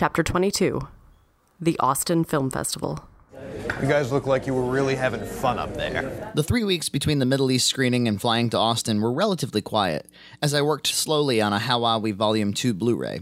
Chapter 22 The Austin Film Festival. You guys look like you were really having fun up there. The three weeks between the Middle East screening and flying to Austin were relatively quiet, as I worked slowly on a Hawaii Volume 2 Blu ray.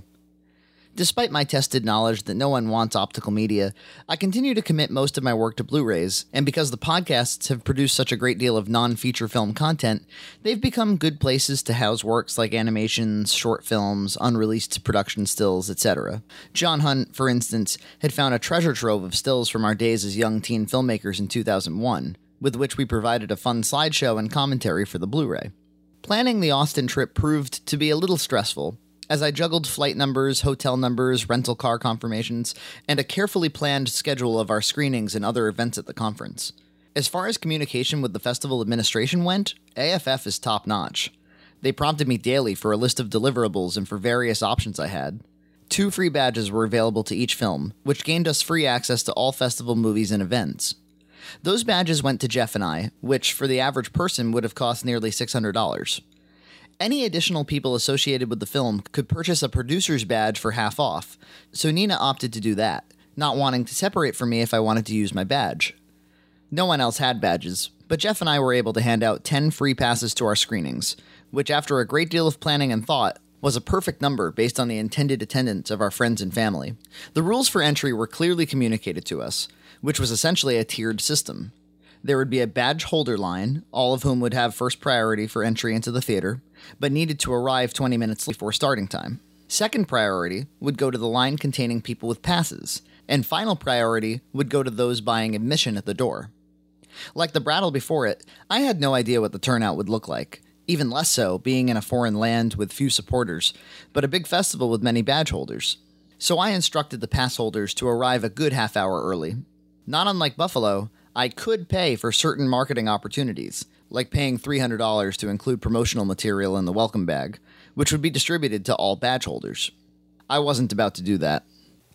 Despite my tested knowledge that no one wants optical media, I continue to commit most of my work to Blu rays, and because the podcasts have produced such a great deal of non feature film content, they've become good places to house works like animations, short films, unreleased production stills, etc. John Hunt, for instance, had found a treasure trove of stills from our days as young teen filmmakers in 2001, with which we provided a fun slideshow and commentary for the Blu ray. Planning the Austin trip proved to be a little stressful, as I juggled flight numbers, hotel numbers, rental car confirmations, and a carefully planned schedule of our screenings and other events at the conference. As far as communication with the festival administration went, AFF is top notch. They prompted me daily for a list of deliverables and for various options I had. Two free badges were available to each film, which gained us free access to all festival movies and events. Those badges went to Jeff and I, which for the average person would have cost nearly $600. Any additional people associated with the film could purchase a producer's badge for half off, so Nina opted to do that, not wanting to separate from me if I wanted to use my badge. No one else had badges, but Jeff and I were able to hand out 10 free passes to our screenings, which, after a great deal of planning and thought, was a perfect number based on the intended attendance of our friends and family. The rules for entry were clearly communicated to us, which was essentially a tiered system. There would be a badge holder line, all of whom would have first priority for entry into the theater, but needed to arrive 20 minutes before starting time. Second priority would go to the line containing people with passes, and final priority would go to those buying admission at the door. Like the Brattle before it, I had no idea what the turnout would look like, even less so being in a foreign land with few supporters, but a big festival with many badge holders. So I instructed the pass holders to arrive a good half hour early. Not unlike Buffalo, I could pay for certain marketing opportunities, like paying $300 to include promotional material in the welcome bag, which would be distributed to all badge holders. I wasn't about to do that.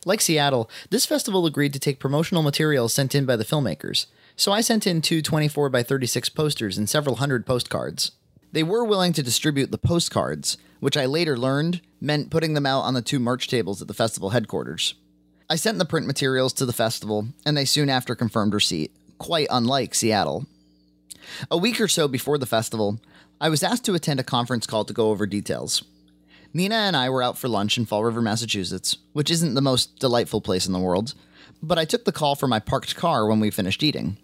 Like Seattle, this festival agreed to take promotional material sent in by the filmmakers, so I sent in two 24 by 36 posters and several hundred postcards. They were willing to distribute the postcards, which I later learned meant putting them out on the two merch tables at the festival headquarters. I sent the print materials to the festival, and they soon after confirmed receipt, quite unlike Seattle. A week or so before the festival, I was asked to attend a conference call to go over details. Nina and I were out for lunch in Fall River, Massachusetts, which isn't the most delightful place in the world, but I took the call from my parked car when we finished eating.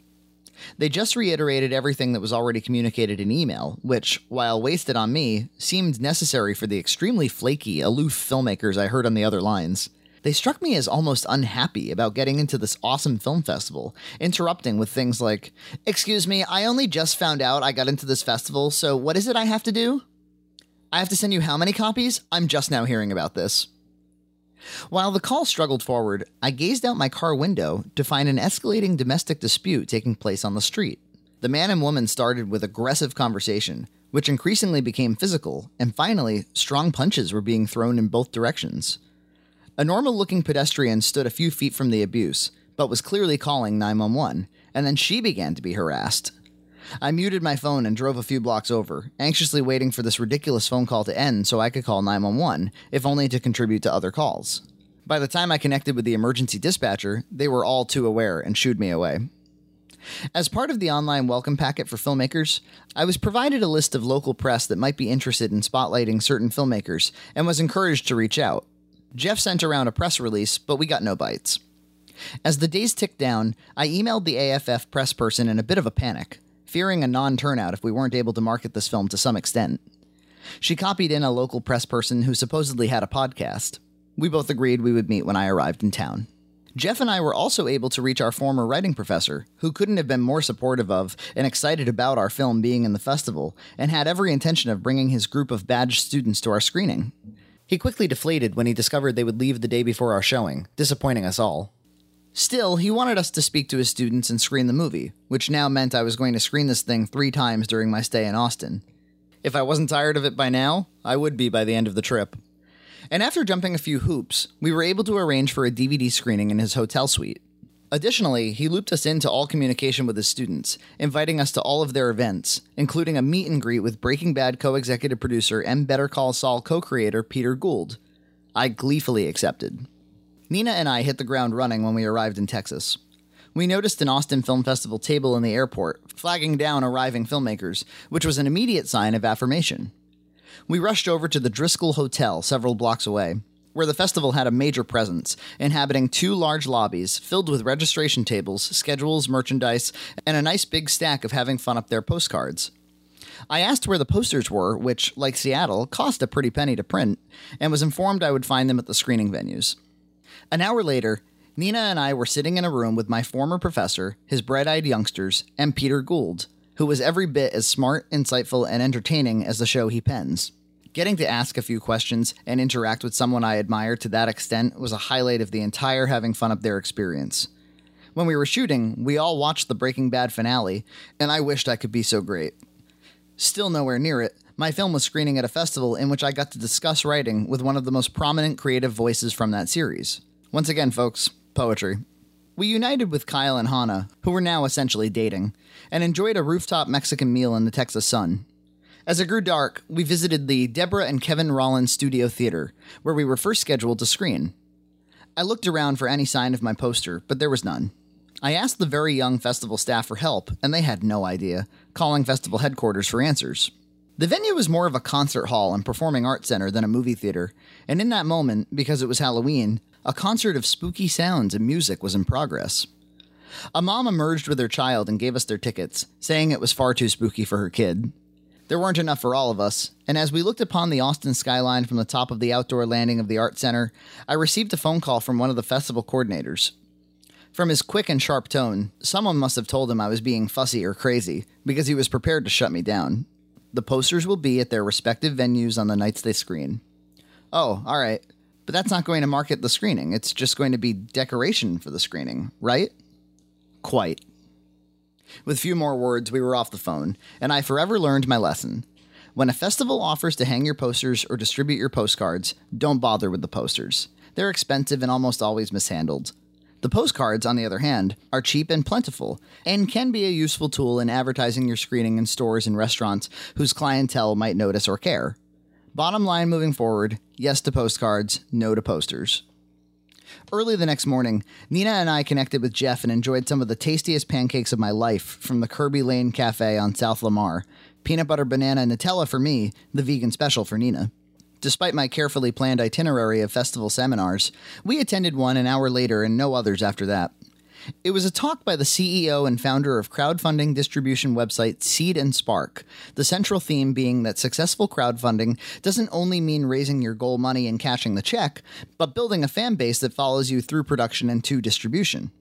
They just reiterated everything that was already communicated in email, which, while wasted on me, seemed necessary for the extremely flaky, aloof filmmakers I heard on the other lines. They struck me as almost unhappy about getting into this awesome film festival, interrupting with things like, Excuse me, I only just found out I got into this festival, so what is it I have to do? I have to send you how many copies? I'm just now hearing about this. While the call struggled forward, I gazed out my car window to find an escalating domestic dispute taking place on the street. The man and woman started with aggressive conversation, which increasingly became physical, and finally, strong punches were being thrown in both directions. A normal looking pedestrian stood a few feet from the abuse, but was clearly calling 911, and then she began to be harassed. I muted my phone and drove a few blocks over, anxiously waiting for this ridiculous phone call to end so I could call 911, if only to contribute to other calls. By the time I connected with the emergency dispatcher, they were all too aware and shooed me away. As part of the online welcome packet for filmmakers, I was provided a list of local press that might be interested in spotlighting certain filmmakers and was encouraged to reach out. Jeff sent around a press release, but we got no bites. As the days ticked down, I emailed the AFF press person in a bit of a panic, fearing a non turnout if we weren't able to market this film to some extent. She copied in a local press person who supposedly had a podcast. We both agreed we would meet when I arrived in town. Jeff and I were also able to reach our former writing professor, who couldn't have been more supportive of and excited about our film being in the festival, and had every intention of bringing his group of badged students to our screening. He quickly deflated when he discovered they would leave the day before our showing, disappointing us all. Still, he wanted us to speak to his students and screen the movie, which now meant I was going to screen this thing three times during my stay in Austin. If I wasn't tired of it by now, I would be by the end of the trip. And after jumping a few hoops, we were able to arrange for a DVD screening in his hotel suite. Additionally, he looped us into all communication with his students, inviting us to all of their events, including a meet and greet with Breaking Bad co executive producer and Better Call Saul co creator Peter Gould. I gleefully accepted. Nina and I hit the ground running when we arrived in Texas. We noticed an Austin Film Festival table in the airport, flagging down arriving filmmakers, which was an immediate sign of affirmation. We rushed over to the Driskill Hotel several blocks away, where the festival had a major presence, inhabiting two large lobbies filled with registration tables, schedules, merchandise, and a nice big stack of having fun up there postcards. I asked where the posters were, which, like Seattle, cost a pretty penny to print, and was informed I would find them at the screening venues. An hour later, Nina and I were sitting in a room with my former professor, his bright eyed youngsters, and Peter Gould, who was every bit as smart, insightful, and entertaining as the show he pens. Getting to ask a few questions and interact with someone I admire to that extent was a highlight of the entire having fun up there experience. When we were shooting, we all watched the Breaking Bad finale, and I wished I could be so great. Still nowhere near it, my film was screening at a festival in which I got to discuss writing with one of the most prominent creative voices from that series. Once again, folks, poetry. We united with Kyle and Hannah, who were now essentially dating, and enjoyed a rooftop Mexican meal in the Texas sun. As it grew dark, we visited the Deborah and Kevin Rollins Studio Theater, where we were first scheduled to screen. I looked around for any sign of my poster, but there was none. I asked the very young festival staff for help, and they had no idea, calling festival headquarters for answers. The venue was more of a concert hall and performing arts center than a movie theater, and in that moment, because it was Halloween, a concert of spooky sounds and music was in progress. A mom emerged with her child and gave us their tickets, saying it was far too spooky for her kid. There weren't enough for all of us, and as we looked upon the Austin skyline from the top of the outdoor landing of the Art Center, I received a phone call from one of the festival coordinators. From his quick and sharp tone, someone must have told him I was being fussy or crazy, because he was prepared to shut me down. The posters will be at their respective venues on the nights they screen. Oh, all right. But that's not going to market the screening. It's just going to be decoration for the screening, right? Quite. With a few more words, we were off the phone, and I forever learned my lesson. When a festival offers to hang your posters or distribute your postcards, don't bother with the posters. They're expensive and almost always mishandled. The postcards, on the other hand, are cheap and plentiful, and can be a useful tool in advertising your screening in stores and restaurants whose clientele might notice or care. Bottom line moving forward yes to postcards, no to posters. Early the next morning, Nina and I connected with Jeff and enjoyed some of the tastiest pancakes of my life from the Kerbey Lane Cafe on South Lamar. Peanut butter banana Nutella for me, the vegan special for Nina. Despite my carefully planned itinerary of festival seminars, we attended one an hour later and no others after that. It was a talk by the CEO and founder of crowdfunding distribution website Seed and Spark, the central theme being that successful crowdfunding doesn't only mean raising your goal money and cashing the check, but building a fan base that follows you through production and to distribution.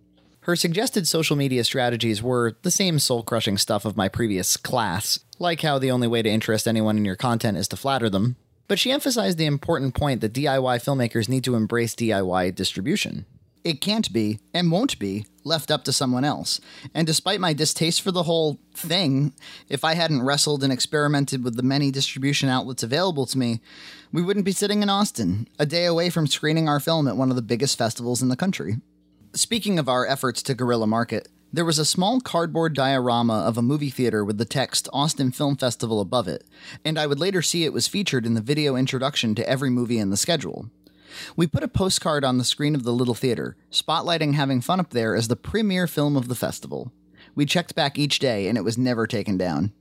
Her suggested social media strategies were the same soul crushing stuff of my previous class, like how the only way to interest anyone in your content is to flatter them. But she emphasized the important point that DIY filmmakers need to embrace DIY distribution. It can't be, and won't be, left up to someone else. And despite my distaste for the whole thing, if I hadn't wrestled and experimented with the many distribution outlets available to me, we wouldn't be sitting in Austin, a day away from screening our film at one of the biggest festivals in the country. Speaking of our efforts to guerrilla market, there was a small cardboard diorama of a movie theater with the text Austin Film Festival above it, and I would later see it was featured in the video introduction to every movie in the schedule. We put a postcard on the screen of the little theater, spotlighting having fun up there as the premiere film of the festival. We checked back each day, and it was never taken down.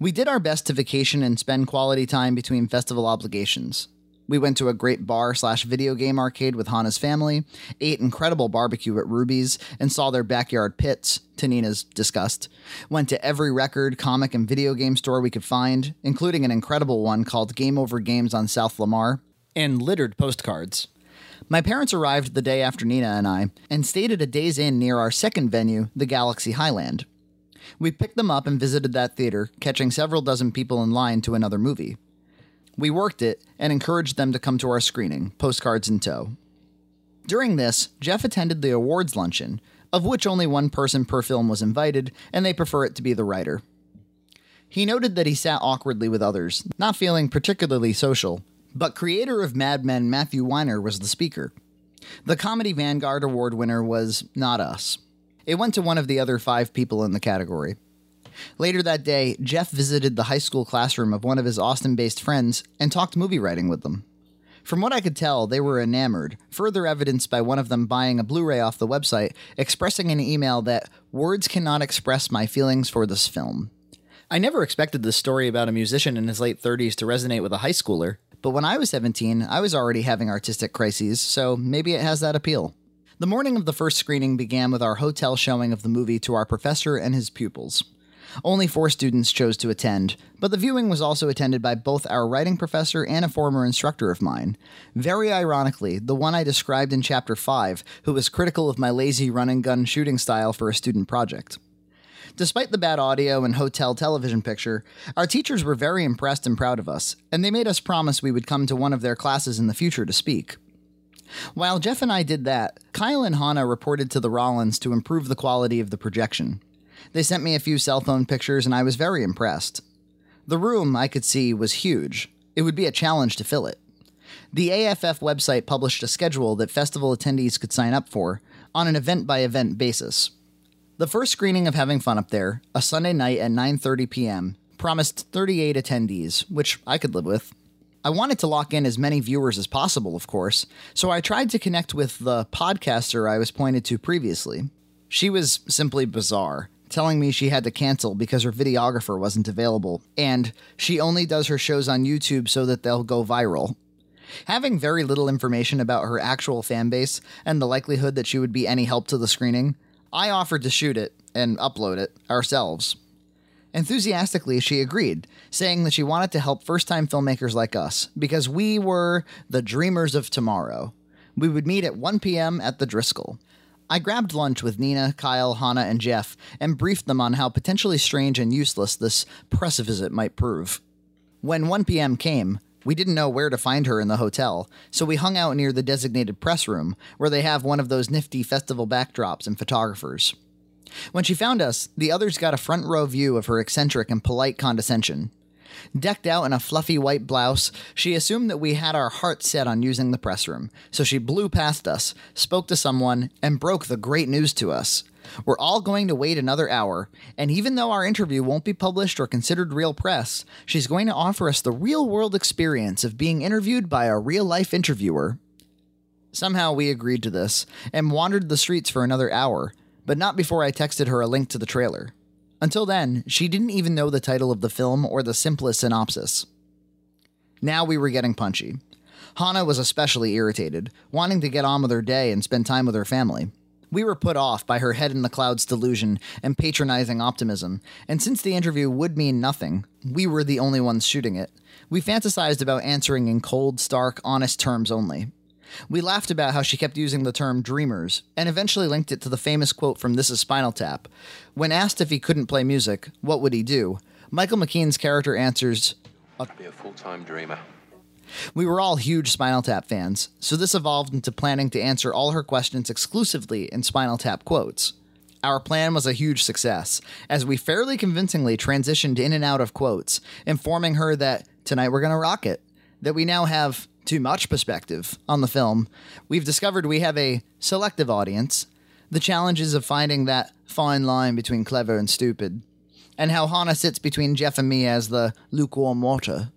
We did our best to vacation and spend quality time between festival obligations. We went to a great bar slash video game arcade with Hannah's family, ate incredible barbecue at Ruby's, and saw their backyard pits, to Nina's disgust. Went to every record, comic, and video game store we could find, including an incredible one called Game Over Games on South Lamar, and littered postcards. My parents arrived the day after Nina and I and stayed at a Days Inn near our second venue, the Galaxy Highland. We picked them up and visited that theater, catching several dozen people in line to another movie. We worked it and encouraged them to come to our screening, postcards in tow. During this, Jeff attended the awards luncheon, of which only one person per film was invited, and they prefer it to be the writer. He noted that he sat awkwardly with others, not feeling particularly social, but creator of Mad Men Matthew Weiner was the speaker. The Comedy Vanguard Award winner was not us. It went to one of the other five people in the category. Later that day, Jeff visited the high school classroom of one of his Austin based friends and talked movie writing with them. From what I could tell, they were enamored, further evidenced by one of them buying a Blu ray off the website, expressing in an email that words cannot express my feelings for this film. I never expected this story about a musician in his late 30s to resonate with a high schooler, but when I was 17, I was already having artistic crises, so maybe it has that appeal. The morning of the first screening began with our hotel showing of the movie to our professor and his pupils. Only four students chose to attend, but the viewing was also attended by both our writing professor and a former instructor of mine. Very ironically, the one I described in Chapter 5, who was critical of my lazy run and gun shooting style for a student project. Despite the bad audio and hotel television picture, our teachers were very impressed and proud of us, and they made us promise we would come to one of their classes in the future to speak. While Jeff and I did that, Kyle and Hannah reported to the Rollins to improve the quality of the projection. They sent me a few cell phone pictures, and I was very impressed. The room, I could see, was huge. It would be a challenge to fill it. The AFF website published a schedule that festival attendees could sign up for on an event by event basis. The first screening of Having Fun Up There, a Sunday night at 9:30 p.m., promised 38 attendees, which I could live with. I wanted to lock in as many viewers as possible, of course, so I tried to connect with the podcaster I was pointed to previously. She was simply bizarre, telling me she had to cancel because her videographer wasn't available, and she only does her shows on YouTube so that they'll go viral. Having very little information about her actual fan base and the likelihood that she would be any help to the screening, I offered to shoot it and upload it ourselves. Enthusiastically, she agreed, saying that she wanted to help first time filmmakers like us because we were the dreamers of tomorrow. We would meet at 1 p.m. at the Driskill. I grabbed lunch with Nina, Kyle, Hannah, and Jeff and briefed them on how potentially strange and useless this press visit might prove. When 1 p.m. came, we didn't know where to find her in the hotel, so we hung out near the designated press room, where they have one of those nifty festival backdrops and photographers. When she found us, the others got a front row view of her eccentric and polite condescension. Decked out in a fluffy white blouse, she assumed that we had our hearts set on using the press room, so she blew past us, spoke to someone, and broke the great news to us. We're all going to wait another hour, and even though our interview won't be published or considered real press, she's going to offer us the real world experience of being interviewed by a real life interviewer. Somehow we agreed to this and wandered the streets for another hour, but not before I texted her a link to the trailer. Until then, she didn't even know the title of the film or the simplest synopsis. Now we were getting punchy. Hannah was especially irritated, wanting to get on with her day and spend time with her family. We were put off by her head in the clouds delusion and patronizing optimism, and since the interview would mean nothing, we were the only ones shooting it. We fantasized about answering in cold, stark, honest terms only. We laughed about how she kept using the term dreamers, and eventually linked it to the famous quote from This Is Spinal Tap. When asked if he couldn't play music, what would he do? Michael McKean's character answers, I'd Be a full time dreamer. We were all huge Spinal Tap fans, so this evolved into planning to answer all her questions exclusively in Spinal Tap quotes. Our plan was a huge success, as we fairly convincingly transitioned in and out of quotes, informing her that tonight we're going to rock it, that we now have too much perspective on the film. We've discovered we have a selective audience, the challenges of finding that fine line between clever and stupid, and how Hannah sits between Jeff and me as the lukewarm water.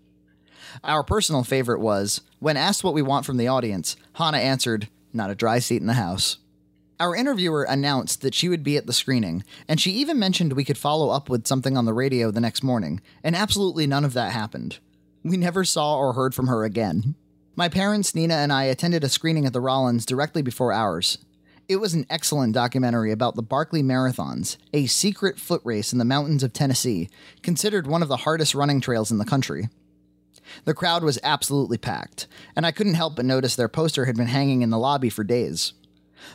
Our personal favorite was when asked what we want from the audience, Hannah answered, Not a dry seat in the house. Our interviewer announced that she would be at the screening, and she even mentioned we could follow up with something on the radio the next morning, and absolutely none of that happened. We never saw or heard from her again. My parents, Nina, and I attended a screening at the Rollins directly before ours. It was an excellent documentary about the Barkley Marathons, a secret foot race in the mountains of Tennessee, considered one of the hardest running trails in the country. The crowd was absolutely packed, and I couldn't help but notice their poster had been hanging in the lobby for days.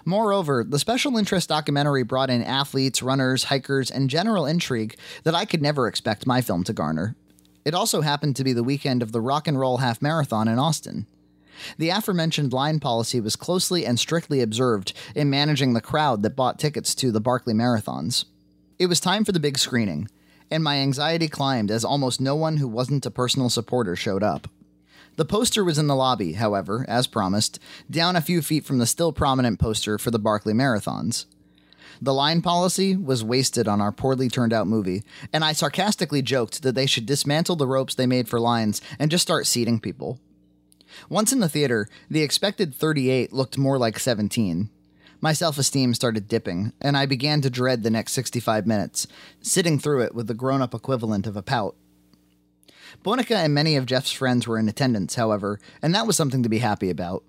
Moreover, the special interest documentary brought in athletes, runners, hikers, and general intrigue that I could never expect my film to garner. It also happened to be the weekend of the Rock and Roll Half Marathon in Austin. The aforementioned line policy was closely and strictly observed in managing the crowd that bought tickets to the Barkley Marathons. It was time for the big screening, and my anxiety climbed as almost no one who wasn't a personal supporter showed up. The poster was in the lobby, however, as promised, down a few feet from the still prominent poster for the Barkley Marathons. The line policy was wasted on our poorly turned out movie, and I sarcastically joked that they should dismantle the ropes they made for lines and just start seating people. Once in the theater, the expected 38 looked more like 17. My self esteem started dipping, and I began to dread the next 65 minutes, sitting through it with the grown up equivalent of a pout. Bonica and many of Jeff's friends were in attendance, however, and that was something to be happy about.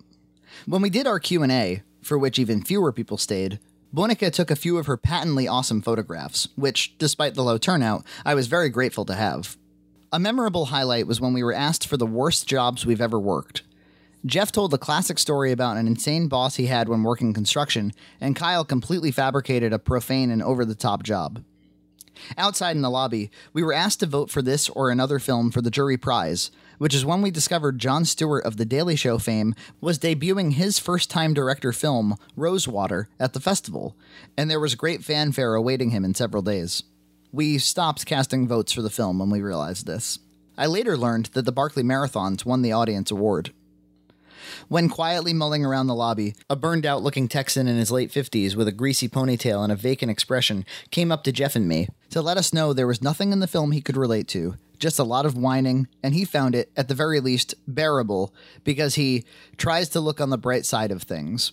When we did our Q&A, for which even fewer people stayed, Bonica took a few of her patently awesome photographs, which, despite the low turnout, I was very grateful to have. A memorable highlight was when we were asked for the worst jobs we've ever worked. Jeff told the classic story about an insane boss he had when working construction, and Kyle completely fabricated a profane and over the top job. Outside in the lobby, we were asked to vote for this or another film for the jury prize, which is when we discovered Jon Stewart of The Daily Show fame was debuting his first time director film, Rosewater, at the festival, and there was great fanfare awaiting him in several days. We stopped casting votes for the film when we realized this. I later learned that the Barkley Marathons won the audience award. When quietly mulling around the lobby, a burned out looking Texan in his late 50s with a greasy ponytail and a vacant expression came up to Jeff and me to let us know there was nothing in the film he could relate to, just a lot of whining, and he found it, at the very least, bearable because he tries to look on the bright side of things.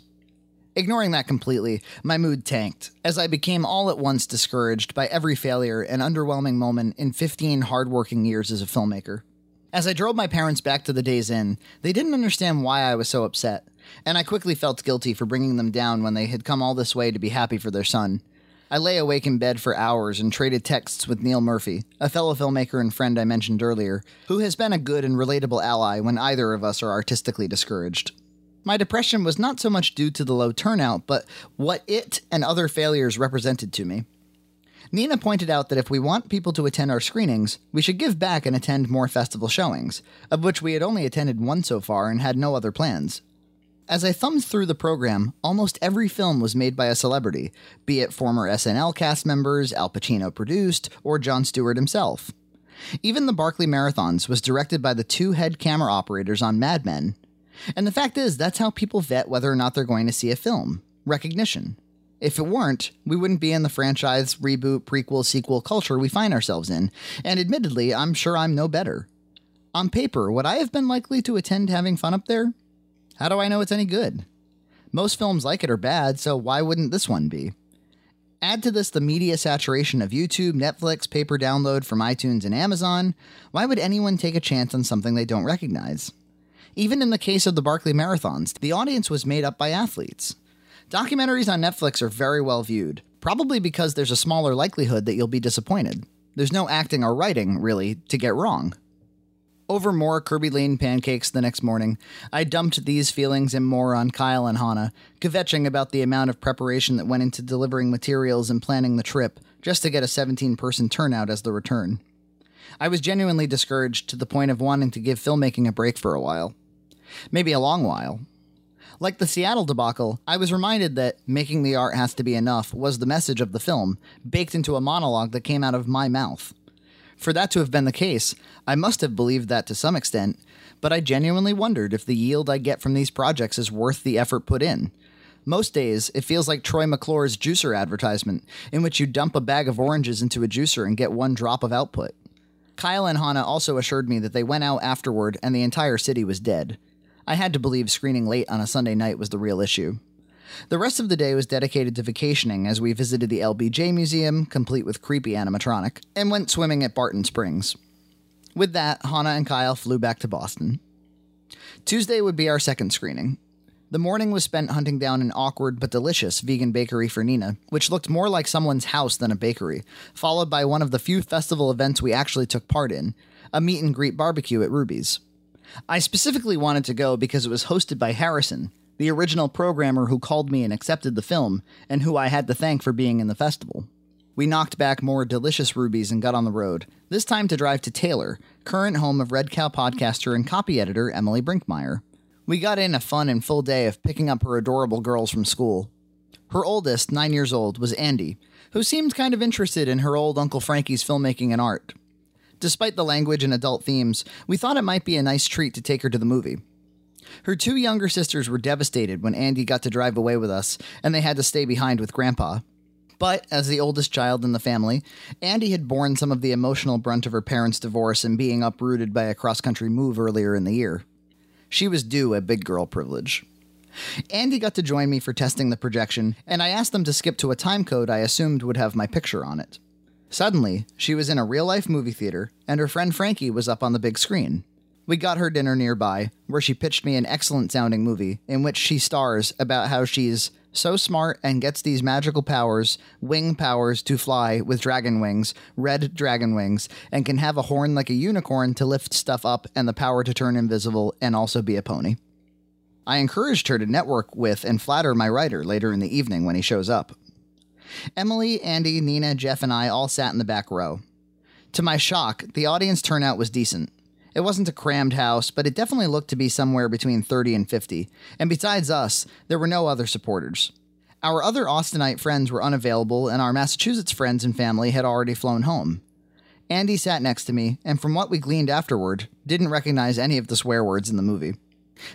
Ignoring that completely, my mood tanked as I became all at once discouraged by every failure and underwhelming moment in 15 hardworking years as a filmmaker. As I drove my parents back to the Days Inn, they didn't understand why I was so upset, and I quickly felt guilty for bringing them down when they had come all this way to be happy for their son. I lay awake in bed for hours and traded texts with Neil Murphy, a fellow filmmaker and friend I mentioned earlier, who has been a good and relatable ally when either of us are artistically discouraged. My depression was not so much due to the low turnout, but what it and other failures represented to me. Nina pointed out that if we want people to attend our screenings, we should give back and attend more festival showings, of which we had only attended one so far and had no other plans. As I thumbed through the program, almost every film was made by a celebrity, be it former SNL cast members, Al Pacino produced, or Jon Stewart himself. Even the Barkley Marathons was directed by the two head camera operators on Mad Men. And the fact is, that's how people vet whether or not they're going to see a film recognition. If it weren't, we wouldn't be in the franchise, reboot, prequel, sequel culture we find ourselves in, and admittedly, I'm sure I'm no better. On paper, would I have been likely to attend having fun up there? How do I know it's any good? Most films like it are bad, so why wouldn't this one be? Add to this the media saturation of YouTube, Netflix, paper download from iTunes and Amazon. Why would anyone take a chance on something they don't recognize? Even in the case of the Barkley Marathons, the audience was made up by athletes. Documentaries on Netflix are very well viewed, probably because there's a smaller likelihood that you'll be disappointed. There's no acting or writing, really, to get wrong. Over more Kerbey Lane pancakes the next morning, I dumped these feelings and more on Kyle and Hannah, kvetching about the amount of preparation that went into delivering materials and planning the trip, just to get a 17 person turnout as the return. I was genuinely discouraged to the point of wanting to give filmmaking a break for a while. Maybe a long while, like the Seattle debacle, I was reminded that making the art has to be enough was the message of the film, baked into a monologue that came out of my mouth. For that to have been the case, I must have believed that to some extent, but I genuinely wondered if the yield I get from these projects is worth the effort put in. Most days, it feels like Troy McClure's juicer advertisement, in which you dump a bag of oranges into a juicer and get one drop of output. Kyle and Hannah also assured me that they went out afterward and the entire city was dead. I had to believe screening late on a Sunday night was the real issue. The rest of the day was dedicated to vacationing as we visited the LBJ Museum, complete with creepy animatronic, and went swimming at Barton Springs. With that, Hannah and Kyle flew back to Boston. Tuesday would be our second screening. The morning was spent hunting down an awkward but delicious vegan bakery for Nina, which looked more like someone's house than a bakery, followed by one of the few festival events we actually took part in a meet and greet barbecue at Ruby's. I specifically wanted to go because it was hosted by Harrison, the original programmer who called me and accepted the film, and who I had to thank for being in the festival. We knocked back more delicious rubies and got on the road, this time to drive to Taylor, current home of Red Cow podcaster and copy editor Emily Brinkmeyer. We got in a fun and full day of picking up her adorable girls from school. Her oldest, nine years old, was Andy, who seemed kind of interested in her old Uncle Frankie's filmmaking and art. Despite the language and adult themes, we thought it might be a nice treat to take her to the movie. Her two younger sisters were devastated when Andy got to drive away with us, and they had to stay behind with Grandpa. But, as the oldest child in the family, Andy had borne some of the emotional brunt of her parents' divorce and being uprooted by a cross country move earlier in the year. She was due a big girl privilege. Andy got to join me for testing the projection, and I asked them to skip to a time code I assumed would have my picture on it. Suddenly, she was in a real life movie theater, and her friend Frankie was up on the big screen. We got her dinner nearby, where she pitched me an excellent sounding movie in which she stars about how she's so smart and gets these magical powers, wing powers to fly with dragon wings, red dragon wings, and can have a horn like a unicorn to lift stuff up and the power to turn invisible and also be a pony. I encouraged her to network with and flatter my writer later in the evening when he shows up. Emily, Andy, Nina, Jeff, and I all sat in the back row. To my shock, the audience turnout was decent. It wasn't a crammed house, but it definitely looked to be somewhere between 30 and 50. And besides us, there were no other supporters. Our other Austinite friends were unavailable, and our Massachusetts friends and family had already flown home. Andy sat next to me, and from what we gleaned afterward, didn't recognize any of the swear words in the movie.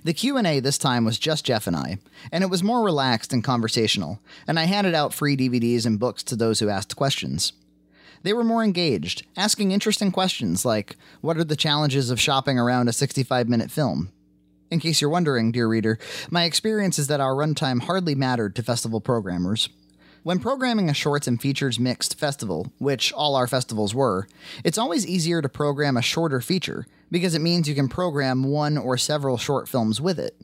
The Q&A this time was just Jeff and I, and it was more relaxed and conversational, and I handed out free DVDs and books to those who asked questions. They were more engaged, asking interesting questions like, What are the challenges of shopping around a 65 minute film? In case you're wondering, dear reader, my experience is that our runtime hardly mattered to festival programmers. When programming a shorts and features mixed festival, which all our festivals were, it's always easier to program a shorter feature because it means you can program one or several short films with it.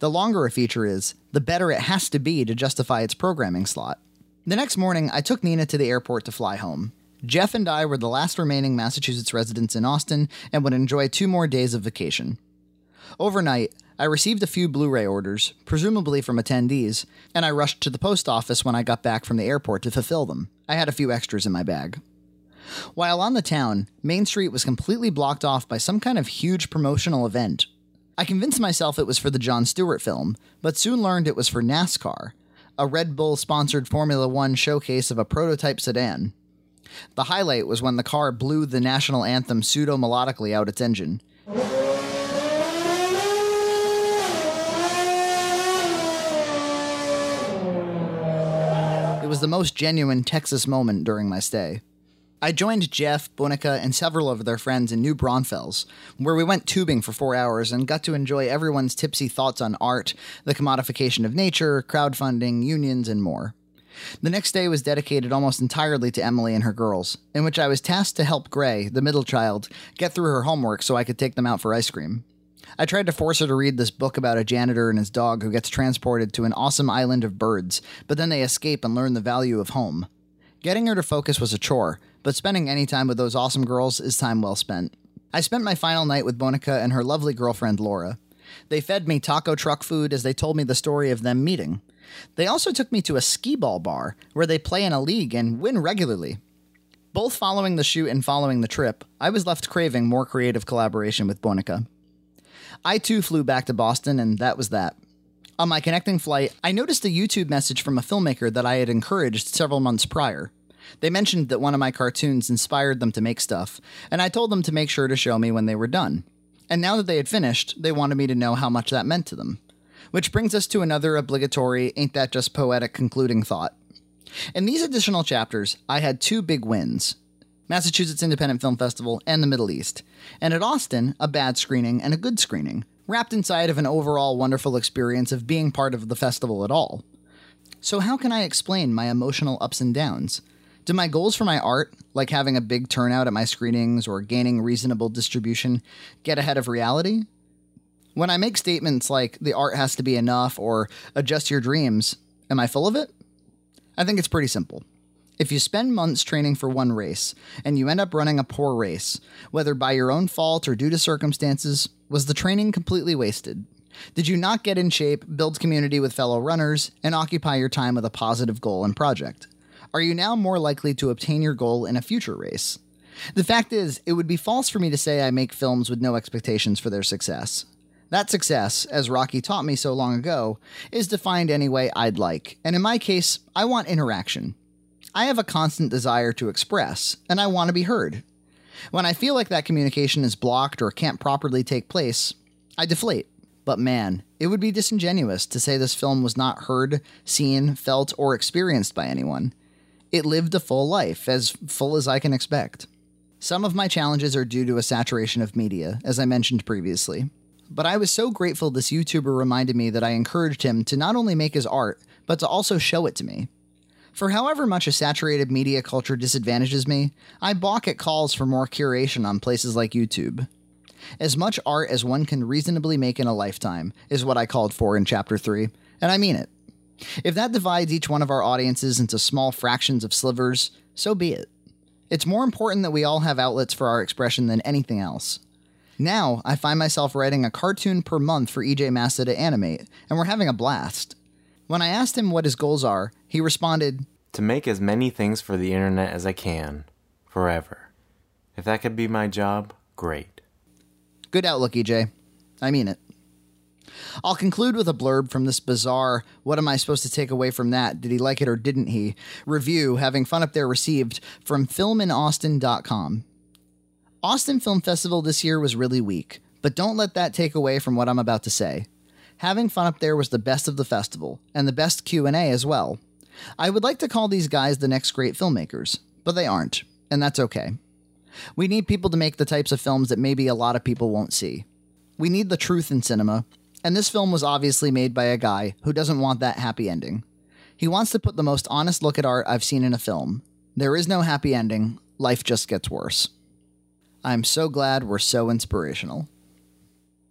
The longer a feature is, the better it has to be to justify its programming slot. The next morning, I took Nina to the airport to fly home. Jeff and I were the last remaining Massachusetts residents in Austin and would enjoy two more days of vacation. Overnight, I received a few Blu ray orders, presumably from attendees, and I rushed to the post office when I got back from the airport to fulfill them. I had a few extras in my bag. While on the town, Main Street was completely blocked off by some kind of huge promotional event. I convinced myself it was for the Jon Stewart film, but soon learned it was for NASCAR, a Red Bull sponsored Formula One showcase of a prototype sedan. The highlight was when the car blew the national anthem pseudo melodically out its engine. Was the most genuine Texas moment during my stay. I joined Jeff, Bonica, and several of their friends in New Braunfels, where we went tubing for four hours and got to enjoy everyone's tipsy thoughts on art, the commodification of nature, crowdfunding, unions, and more. The next day was dedicated almost entirely to Emily and her girls, in which I was tasked to help Gray, the middle child, get through her homework so I could take them out for ice cream. I tried to force her to read this book about a janitor and his dog who gets transported to an awesome island of birds, but then they escape and learn the value of home. Getting her to focus was a chore, but spending any time with those awesome girls is time well spent. I spent my final night with Bonica and her lovely girlfriend Laura. They fed me taco truck food as they told me the story of them meeting. They also took me to a skee ball bar where they play in a league and win regularly. Both following the shoot and following the trip, I was left craving more creative collaboration with Bonica. I too flew back to Boston, and that was that. On my connecting flight, I noticed a YouTube message from a filmmaker that I had encouraged several months prior. They mentioned that one of my cartoons inspired them to make stuff, and I told them to make sure to show me when they were done. And now that they had finished, they wanted me to know how much that meant to them. Which brings us to another obligatory, ain't that just poetic concluding thought. In these additional chapters, I had two big wins Massachusetts Independent Film Festival and the Middle East, and at Austin, a bad screening and a good screening, wrapped inside of an overall wonderful experience of being part of the festival at all. So, how can I explain my emotional ups and downs? Do my goals for my art, like having a big turnout at my screenings or gaining reasonable distribution, get ahead of reality? When I make statements like the art has to be enough or adjust your dreams, am I full of it? I think it's pretty simple. If you spend months training for one race and you end up running a poor race, whether by your own fault or due to circumstances, was the training completely wasted? Did you not get in shape, build community with fellow runners, and occupy your time with a positive goal and project? Are you now more likely to obtain your goal in a future race? The fact is, it would be false for me to say I make films with no expectations for their success. That success, as Rocky taught me so long ago, is defined any way I'd like, and in my case, I want interaction. I have a constant desire to express, and I want to be heard. When I feel like that communication is blocked or can't properly take place, I deflate. But man, it would be disingenuous to say this film was not heard, seen, felt, or experienced by anyone. It lived a full life, as full as I can expect. Some of my challenges are due to a saturation of media, as I mentioned previously. but I was so grateful this YouTuber reminded me that I encouraged him to not only make his art, but to also show it to me. For however much a saturated media culture disadvantages me, I balk at calls for more curation on places like YouTube. As much art as one can reasonably make in a lifetime is what I called for in Chapter 3, and I mean it. If that divides each one of our audiences into small fractions of slivers, so be it. It's more important that we all have outlets for our expression than anything else. Now, I find myself writing a cartoon per month for EJ Massa to animate, and we're having a blast. When I asked him what his goals are, he responded, To make as many things for the internet as I can, forever. If that could be my job, great. Good outlook, EJ. I mean it. I'll conclude with a blurb from this bizarre, what am I supposed to take away from that? Did he like it or didn't he? Review, having fun up there received from filminaustin.com. Austin Film Festival this year was really weak, but don't let that take away from what I'm about to say. Having fun up there was the best of the festival, and the best Q&A as well. I would like to call these guys the next great filmmakers, but they aren't, and that's okay. We need people to make the types of films that maybe a lot of people won't see. We need the truth in cinema, and this film was obviously made by a guy who doesn't want that happy ending. He wants to put the most honest look at art I've seen in a film. There is no happy ending, life just gets worse. I'm so glad we're so inspirational.